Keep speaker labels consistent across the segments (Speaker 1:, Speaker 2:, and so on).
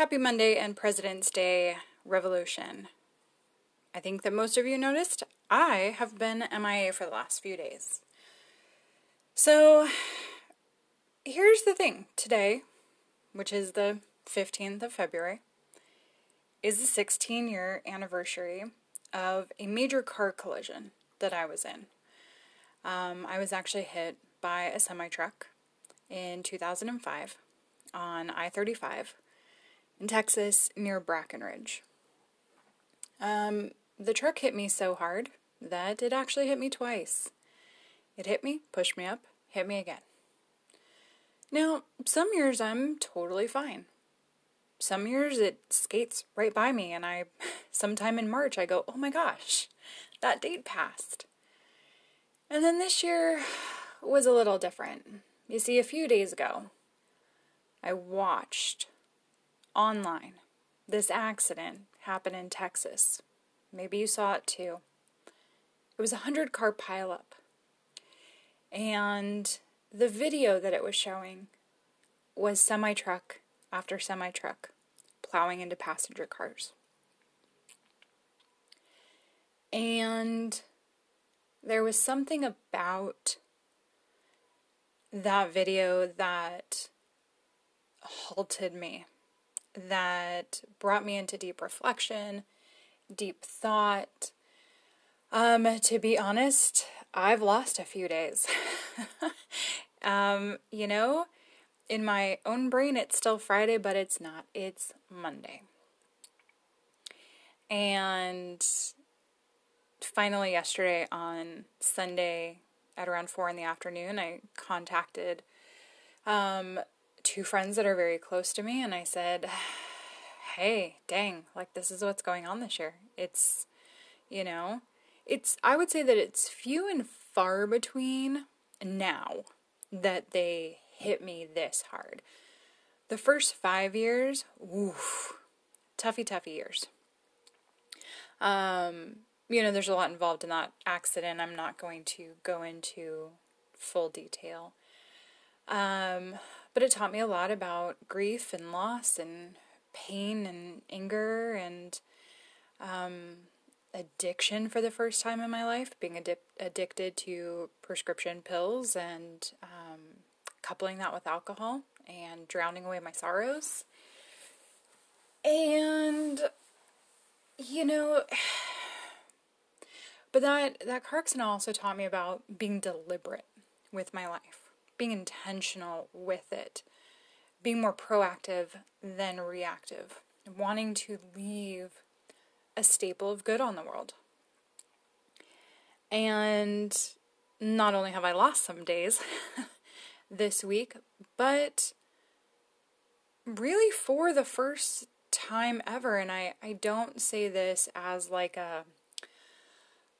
Speaker 1: Happy Monday and President's Day revolution. I think that most of you noticed I have been MIA for the last few days. So, here's the thing today, which is the 15th of February, is the 16 year anniversary of a major car collision that I was in. Um, I was actually hit by a semi truck in 2005 on I 35 in Texas near Brackenridge. Um, the truck hit me so hard that it actually hit me twice. It hit me, pushed me up, hit me again. Now, some years I'm totally fine. Some years it skates right by me, and I, sometime in March, I go, oh my gosh, that date passed. And then this year was a little different. You see, a few days ago, I watched online this accident happened in Texas. Maybe you saw it too. It was a hundred car pileup. And the video that it was showing was semi truck after semi truck plowing into passenger cars. And there was something about that video that halted me, that brought me into deep reflection, deep thought. Um, to be honest, I've lost a few days. um, you know, in my own brain, it's still Friday, but it's not. It's Monday. And finally, yesterday on Sunday at around four in the afternoon, I contacted um, two friends that are very close to me, and I said, Hey, dang, like this is what's going on this year. It's, you know, it's, I would say that it's few and far between now that they hit me this hard. The first five years, oof, toughy, toughy years. Um, you know, there's a lot involved in that accident. I'm not going to go into full detail. Um, but it taught me a lot about grief and loss and pain and anger and um, addiction for the first time in my life, being addi- addicted to prescription pills and um, coupling that with alcohol and drowning away my sorrows. And, you know, but that, that car also taught me about being deliberate with my life being intentional with it, being more proactive than reactive, wanting to leave a staple of good on the world. And not only have I lost some days this week, but really for the first time ever, and I, I don't say this as like a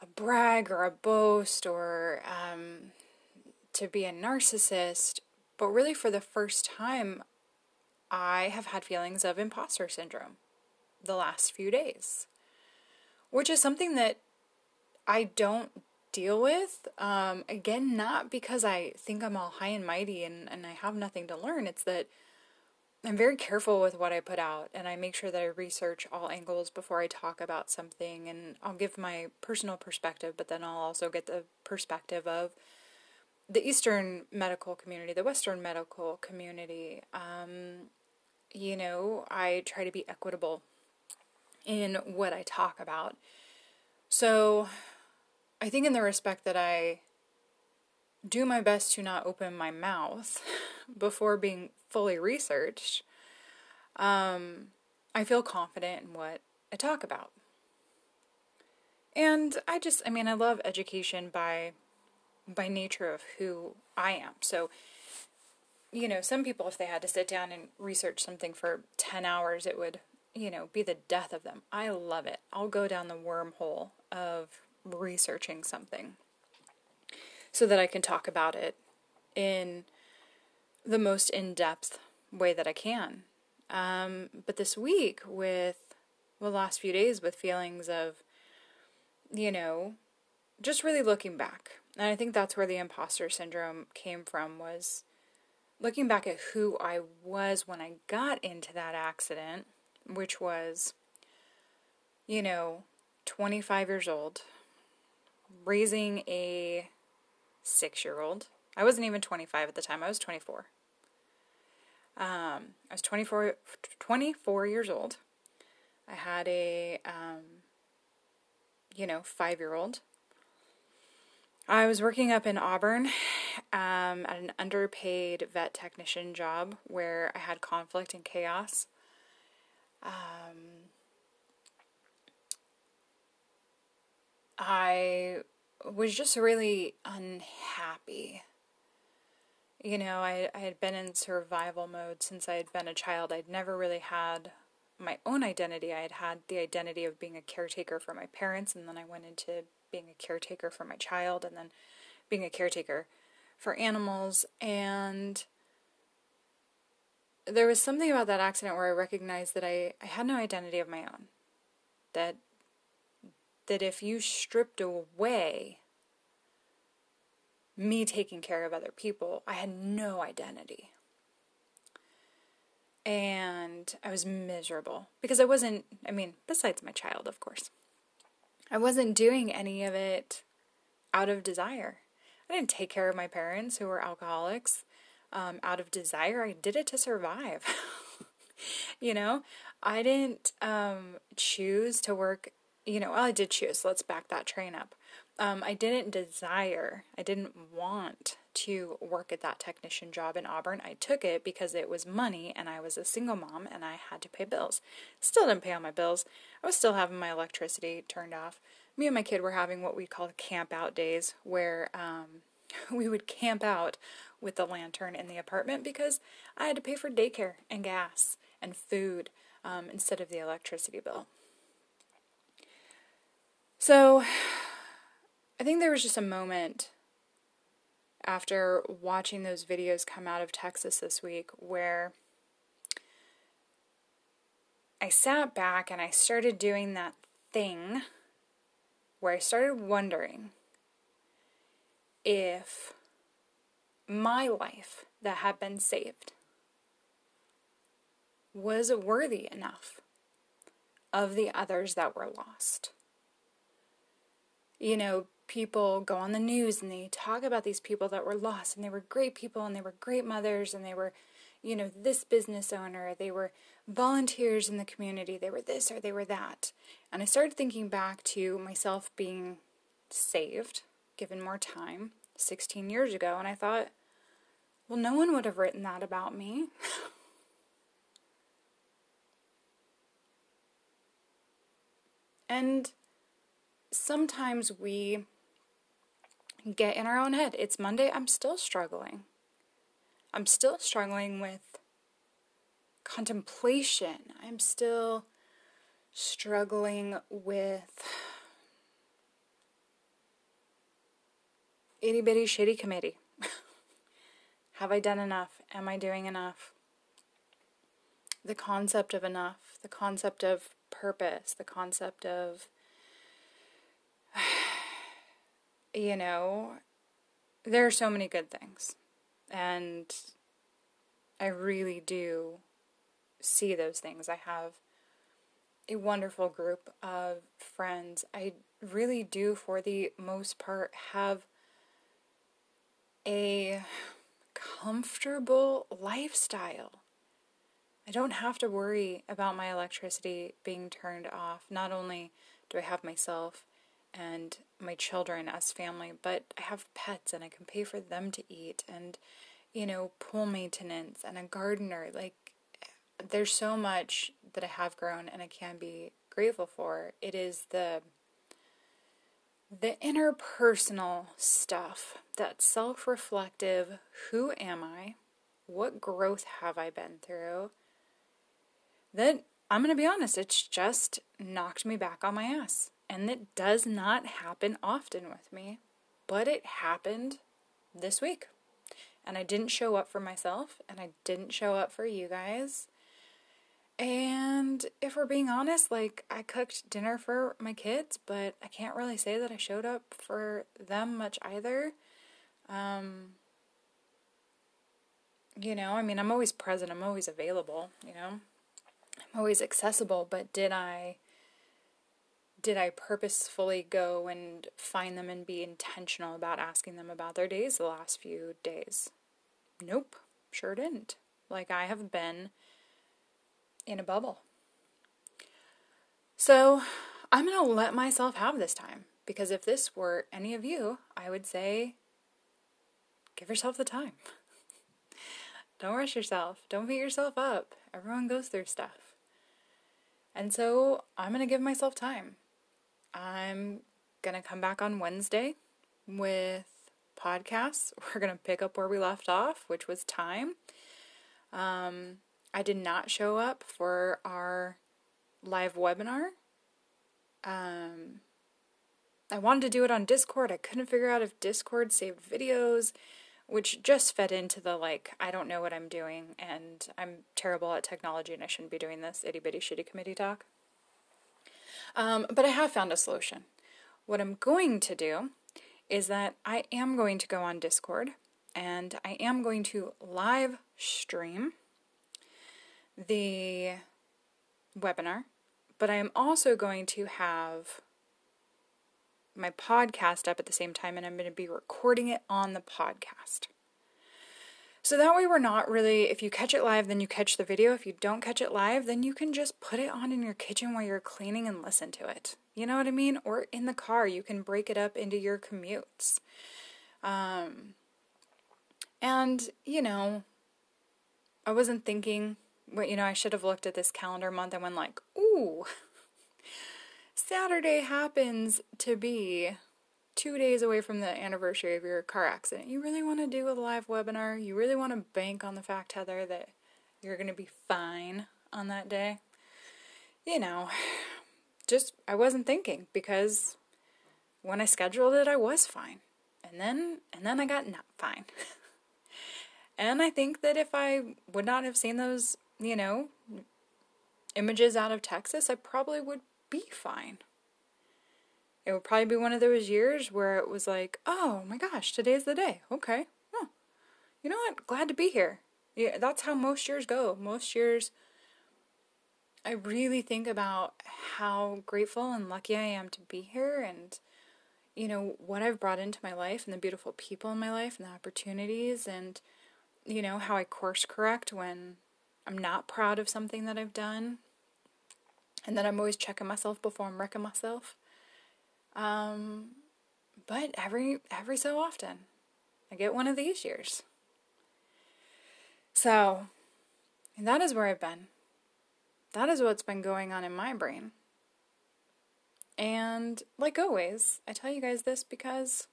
Speaker 1: a brag or a boast or um, to be a narcissist, but really for the first time, I have had feelings of imposter syndrome the last few days, which is something that I don't deal with. Um, again, not because I think I'm all high and mighty and, and I have nothing to learn. It's that I'm very careful with what I put out and I make sure that I research all angles before I talk about something and I'll give my personal perspective, but then I'll also get the perspective of the Eastern medical community, the Western medical community, um, you know, I try to be equitable in what I talk about. So I think, in the respect that I do my best to not open my mouth before being fully researched, um, I feel confident in what I talk about. And I just, I mean, I love education by by nature of who I am. So, you know, some people, if they had to sit down and research something for 10 hours, it would, you know, be the death of them. I love it. I'll go down the wormhole of researching something so that I can talk about it in the most in depth way that I can. Um, but this week, with the last few days, with feelings of, you know, just really looking back and I think that's where the imposter syndrome came from was looking back at who I was when I got into that accident, which was, you know, 25 years old, raising a six year old. I wasn't even 25 at the time, I was 24. Um, I was 24, 24 years old. I had a, um, you know, five year old. I was working up in Auburn um, at an underpaid vet technician job where I had conflict and chaos. Um, I was just really unhappy. You know, I, I had been in survival mode since I had been a child. I'd never really had my own identity. I had had the identity of being a caretaker for my parents, and then I went into being a caretaker for my child, and then being a caretaker for animals. And there was something about that accident where I recognized that I, I had no identity of my own. That that if you stripped away me taking care of other people, I had no identity. And I was miserable because I wasn't, I mean, besides my child, of course, I wasn't doing any of it out of desire. I didn't take care of my parents who were alcoholics um, out of desire. I did it to survive. you know, I didn't um, choose to work you know, well, I did choose. Let's back that train up. Um, I didn't desire, I didn't want to work at that technician job in Auburn. I took it because it was money and I was a single mom and I had to pay bills. Still didn't pay all my bills. I was still having my electricity turned off. Me and my kid were having what we called camp out days where um, we would camp out with the lantern in the apartment because I had to pay for daycare and gas and food um, instead of the electricity bill. So I think there was just a moment after watching those videos come out of Texas this week where I sat back and I started doing that thing where I started wondering if my life that had been saved was worthy enough of the others that were lost. You know, people go on the news and they talk about these people that were lost and they were great people and they were great mothers and they were, you know, this business owner, they were volunteers in the community, they were this or they were that. And I started thinking back to myself being saved, given more time, 16 years ago, and I thought, well, no one would have written that about me. and sometimes we get in our own head. It's Monday, I'm still struggling. I'm still struggling with contemplation. I'm still struggling with itty bitty shitty committee. Have I done enough? Am I doing enough? The concept of enough, the concept of purpose, the concept of you know, there are so many good things. And I really do see those things. I have a wonderful group of friends. I really do, for the most part, have a comfortable lifestyle. I don't have to worry about my electricity being turned off. Not only do I have myself and my children as family, but I have pets and I can pay for them to eat and, you know, pool maintenance and a gardener. Like, there's so much that I have grown and I can be grateful for. It is the the interpersonal stuff, that self-reflective, who am I? What growth have I been through? That I'm going to be honest, it's just knocked me back on my ass. And it does not happen often with me, but it happened this week. And I didn't show up for myself, and I didn't show up for you guys. And if we're being honest, like I cooked dinner for my kids, but I can't really say that I showed up for them much either. Um, you know, I mean, I'm always present, I'm always available, you know, I'm always accessible, but did I did I purposefully go and find them and be intentional about asking them about their days the last few days? Nope, sure didn't. Like I have been in a bubble. So I'm going to let myself have this time because if this were any of you, I would say give yourself the time. Don't rush yourself. Don't beat yourself up. Everyone goes through stuff. And so I'm going to give myself time. I'm going to come back on Wednesday with podcasts. We're going to pick up where we left off, which was time. Um, I did not show up for our live webinar. Um, I wanted to do it on Discord. I couldn't figure out if Discord saved videos, which just fed into the like, I don't know what I'm doing and I'm terrible at technology and I shouldn't be doing this itty bitty shitty committee talk. Um, but I have found a solution. What I'm going to do is that I am going to go on Discord and I am going to live stream the webinar, but I am also going to have my podcast up at the same time and I'm going to be recording it on the podcast. So that way, we're not really, if you catch it live, then you catch the video. If you don't catch it live, then you can just put it on in your kitchen while you're cleaning and listen to it. You know what I mean? Or in the car, you can break it up into your commutes. Um, and, you know, I wasn't thinking, well, you know, I should have looked at this calendar month and went like, ooh, Saturday happens to be two days away from the anniversary of your car accident. You really want to do a live webinar? You really want to bank on the fact, Heather, that you're going to be fine on that day? You know, just I wasn't thinking because when I scheduled it, I was fine. And then and then I got not fine. and I think that if I would not have seen those, you know, images out of Texas, I probably would be fine. It would probably be one of those years where it was like, oh my gosh, today's the day. Okay. Huh. You know what? Glad to be here. Yeah, that's how most years go. Most years, I really think about how grateful and lucky I am to be here and, you know, what I've brought into my life and the beautiful people in my life and the opportunities and, you know, how I course correct when I'm not proud of something that I've done and that I'm always checking myself before I'm wrecking myself. Um, but every every so often, I get one of these years. So, that is where I've been. That is what's been going on in my brain. And like always, I tell you guys this because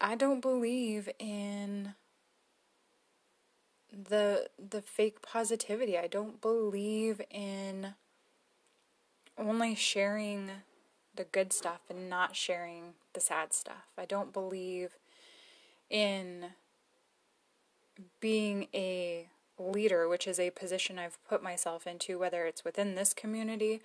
Speaker 1: I don't believe in the the fake positivity. I don't believe in only sharing the good stuff and not sharing the sad stuff. I don't believe in being a leader, which is a position I've put myself into, whether it's within this community,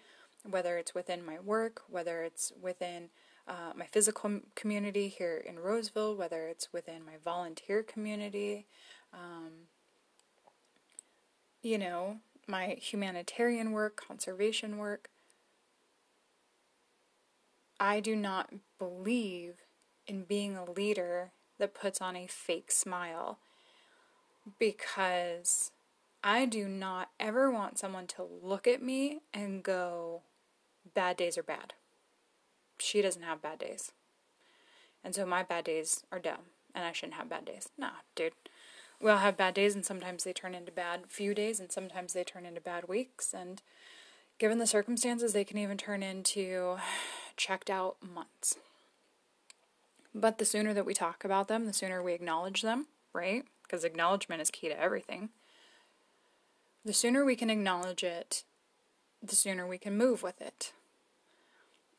Speaker 1: whether it's within my work, whether it's within uh, my physical community here in Roseville, whether it's within my volunteer community, um, you know, my humanitarian work, conservation work. I do not believe in being a leader that puts on a fake smile because I do not ever want someone to look at me and go, bad days are bad. She doesn't have bad days. And so my bad days are dumb and I shouldn't have bad days. Nah, dude. We all have bad days and sometimes they turn into bad few days and sometimes they turn into bad weeks. And given the circumstances, they can even turn into checked out months. But the sooner that we talk about them, the sooner we acknowledge them, right? Because acknowledgement is key to everything. The sooner we can acknowledge it, the sooner we can move with it.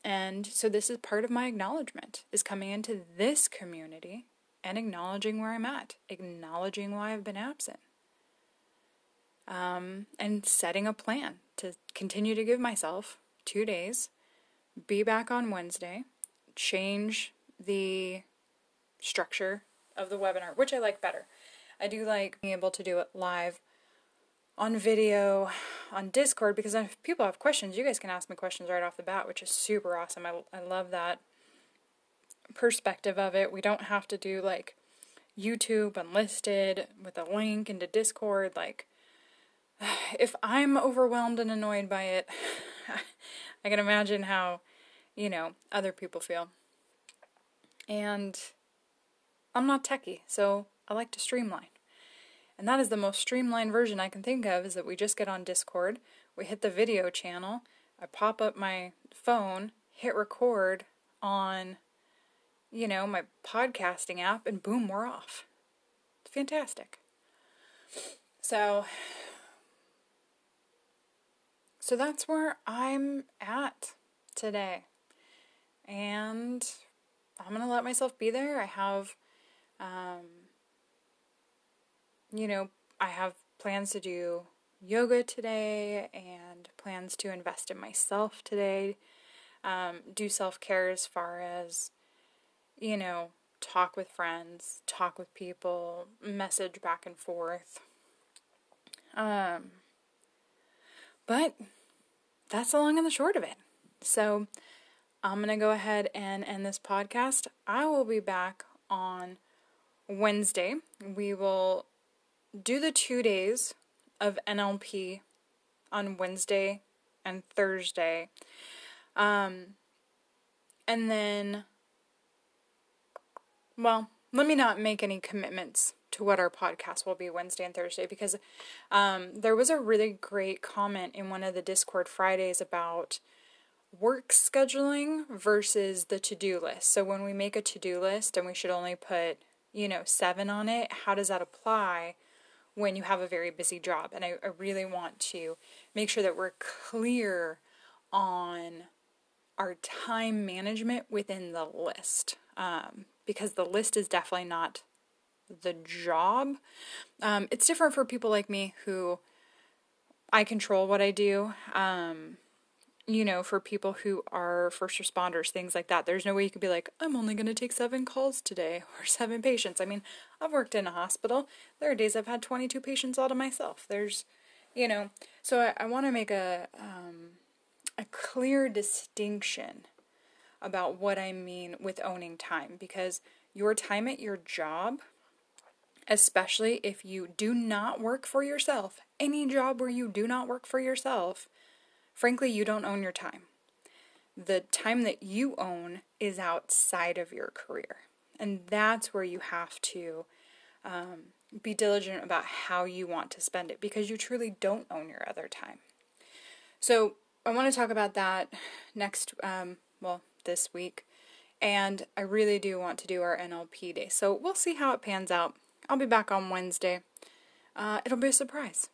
Speaker 1: And so this is part of my acknowledgement is coming into this community and acknowledging where I'm at, acknowledging why I've been absent. Um, and setting a plan to continue to give myself two days be back on Wednesday, change the structure of the webinar, which I like better. I do like being able to do it live on video on Discord because if people have questions, you guys can ask me questions right off the bat, which is super awesome. I, I love that perspective of it. We don't have to do like YouTube unlisted with a link into Discord. Like, if I'm overwhelmed and annoyed by it, I can imagine how, you know, other people feel. And I'm not techie, so I like to streamline. And that is the most streamlined version I can think of is that we just get on Discord, we hit the video channel, I pop up my phone, hit record on you know, my podcasting app, and boom, we're off. It's fantastic. So, so that's where I'm at today. And I'm going to let myself be there. I have, um, you know, I have plans to do yoga today and plans to invest in myself today, um, do self care as far as you know, talk with friends, talk with people, message back and forth. Um, but that's the long and the short of it. So I'm going to go ahead and end this podcast. I will be back on Wednesday. We will do the two days of NLP on Wednesday and Thursday. Um, and then well, let me not make any commitments to what our podcast will be Wednesday and Thursday because um, there was a really great comment in one of the Discord Fridays about work scheduling versus the to do list. So when we make a to do list and we should only put, you know, seven on it, how does that apply when you have a very busy job? And I, I really want to make sure that we're clear on our time management within the list. Um, because the list is definitely not the job. Um, it's different for people like me who I control what I do. Um, you know, for people who are first responders, things like that. There's no way you could be like, I'm only going to take seven calls today or seven patients. I mean, I've worked in a hospital. There are days I've had 22 patients all to myself. There's, you know, so I, I want to make a um, a clear distinction about what I mean with owning time because your time at your job, especially if you do not work for yourself, any job where you do not work for yourself, frankly, you don't own your time. The time that you own is outside of your career. And that's where you have to um, be diligent about how you want to spend it because you truly don't own your other time. So, I want to talk about that next, um, well, this week. And I really do want to do our NLP day. So we'll see how it pans out. I'll be back on Wednesday. Uh, it'll be a surprise.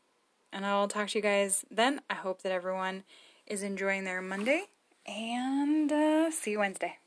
Speaker 1: And I'll talk to you guys then. I hope that everyone is enjoying their Monday. And uh, see you Wednesday.